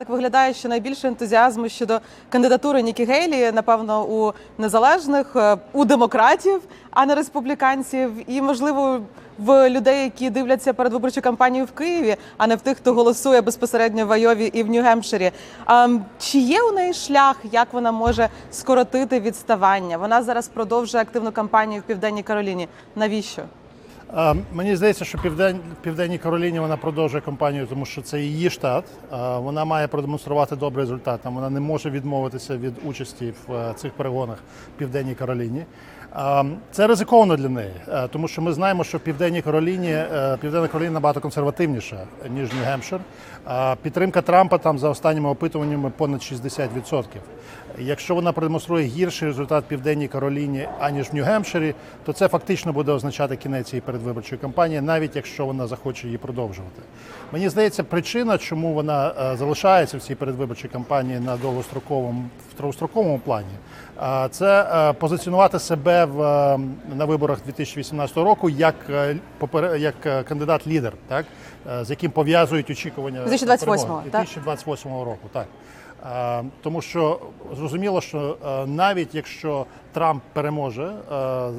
Так виглядає, що найбільше ентузіазму щодо кандидатури Нікі Гейлі, напевно, у незалежних, е, у демократів, а не республіканців, і можливо в людей, які дивляться передвиборчу кампанію в Києві, а не в тих, хто голосує безпосередньо в Айові і в Нью-Гемпширі. А, чи є у неї шлях, як вона може скоротити відставання? Вона зараз продовжує активну кампанію в Південній Кароліні. Навіщо? Мені здається, що південь, Південній Кароліні вона продовжує кампанію, тому що це її штат. Вона має продемонструвати добрий результат. Вона не може відмовитися від участі в е, цих перегонах в Південній Кароліні. Це ризиковано для неї, е, тому що ми знаємо, що в Південній Кароліні е, Південна Кароліна набагато консервативніша ніж Нью-Гемпшир. Підтримка Трампа там за останніми опитуваннями понад 60%. Якщо вона продемонструє гірший результат в Південній Кароліні, аніж в Нью-Гемпширі, то це фактично буде означати кінець цієї передвиборчої кампанії, навіть якщо вона захоче її продовжувати. Мені здається, причина, чому вона е, залишається в цій передвиборчій кампанії на довгостроковому в довгостроковому плані, е, це е, позиціонувати себе в на виборах 2018 року як як кандидат-лідер, так з яким пов'язують очікування 2028-го, 2028 року, так. Е, Тому що зрозуміло, що е, навіть якщо Трамп переможе е,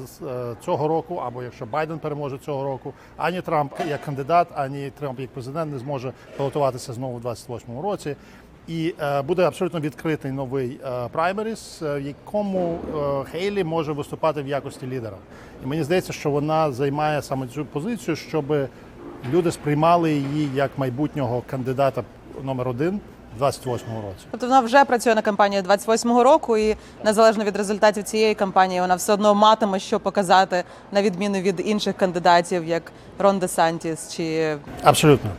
цього року, або якщо Байден переможе цього року, ані Трамп як кандидат, ані Трамп як президент не зможе балотуватися знову в 2028 році. І буде абсолютно відкритий новий праймеріс, в якому Хейлі може виступати в якості лідера. І мені здається, що вона займає саме цю позицію, щоб люди сприймали її як майбутнього кандидата номер один в 28-му році. Тобто вона вже працює на кампанії 28-го року, і незалежно від результатів цієї кампанії, вона все одно матиме що показати на відміну від інших кандидатів, як Рон Де Сантіс чи Абсолютно.